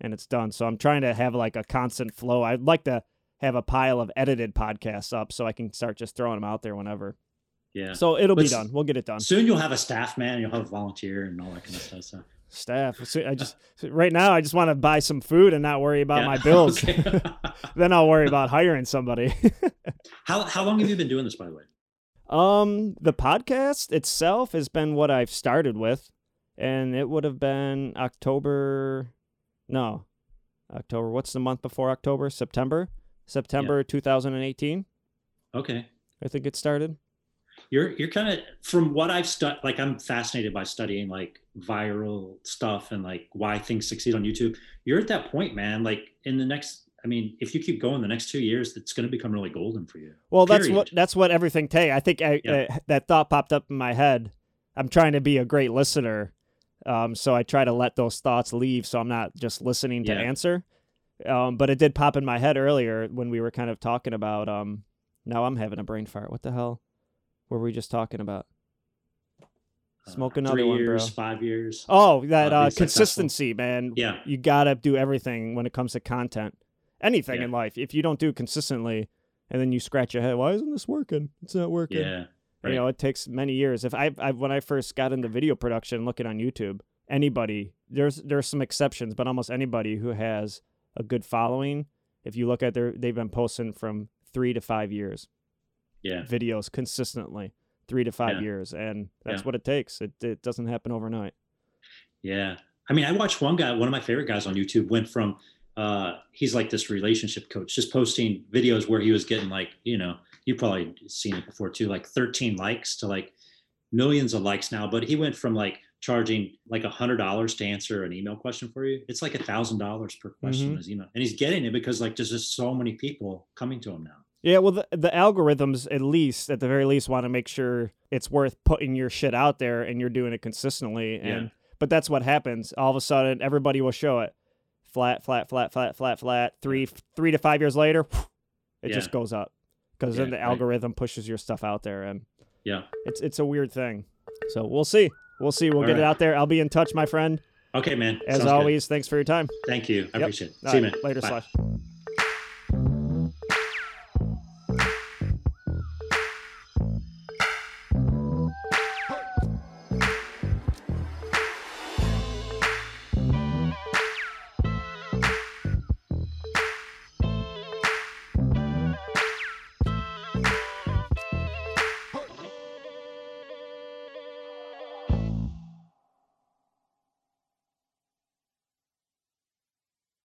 and it's done. So I'm trying to have like a constant flow. I'd like to have a pile of edited podcasts up so I can start just throwing them out there whenever. Yeah. So it'll be done. We'll get it done. Soon you'll have a staff man. You'll have a volunteer and all that kind of stuff. So. Staff. So I just right now I just want to buy some food and not worry about Yeah, my bills. [laughs] [laughs] then I'll worry about hiring somebody. [laughs] how how long have you been doing this, by the way? um, the podcast itself has been what I've started with, and it would have been October. No, October. What's the month before October? September. September 2018. Okay. I think it started. You're you're kind of from what I've studied. Like I'm fascinated by studying like viral stuff and like why things succeed on YouTube. You're at that point, man. Like in the next, I mean, if you keep going the next two years, it's going to become really golden for you. Well, that's what that's what everything take. I think I, Yeah. uh, that thought popped up in my head. I'm trying to be a great listener, um, so I try to let those thoughts leave, so I'm not just listening to Yeah. answer. Um, but it did pop in my head earlier when we were kind of talking about. Um, now I'm having a brain fart. What the hell were we just talking about? Smoke Uh, another three one, bro. years, Five years. Oh, that Uh, uh, successful. consistency, man. Yeah. You gotta do everything when it comes to content. Anything Yeah. in life. If you don't do it consistently, and then you scratch your head, why isn't this working? It's not working. Yeah. Right. You know, it takes many years. If I, I when I first got into video production, looking on YouTube, anybody there's there's some exceptions, but almost anybody who has a good following, if you look at their, they've been posting from three to five years yeah. videos consistently, three to five Yeah. years, and that's Yeah. what it takes. It it doesn't happen overnight. Yeah. I mean, I watched one guy, one of my favorite guys on YouTube went from uh he's like this relationship coach, just posting videos where he was getting like, you know, you've probably seen it before too, like 13 likes to like millions of likes now. But he went from like charging like a hundred dollars to answer an email question for you. It's like a thousand dollars per question Mhm. as email. And he's getting it because like there's just so many people coming to him now. Yeah, well, the, the algorithms, at least, at the very least, want to make sure it's worth putting your shit out there and you're doing it consistently. And Yeah. but that's what happens. All of a sudden, everybody will show it flat, flat, flat, flat, flat, flat. Three, three to five years later, it just goes up because then Yeah, the right. algorithm pushes your stuff out there, and Yeah. it's it's a weird thing. So we'll see. We'll see. We'll All get it out there. I'll be in touch, my friend. Okay, man. As Sounds good. always, thanks for your time. Thank you. I Yep. appreciate it. All See you, man. Later, Bye. Slash.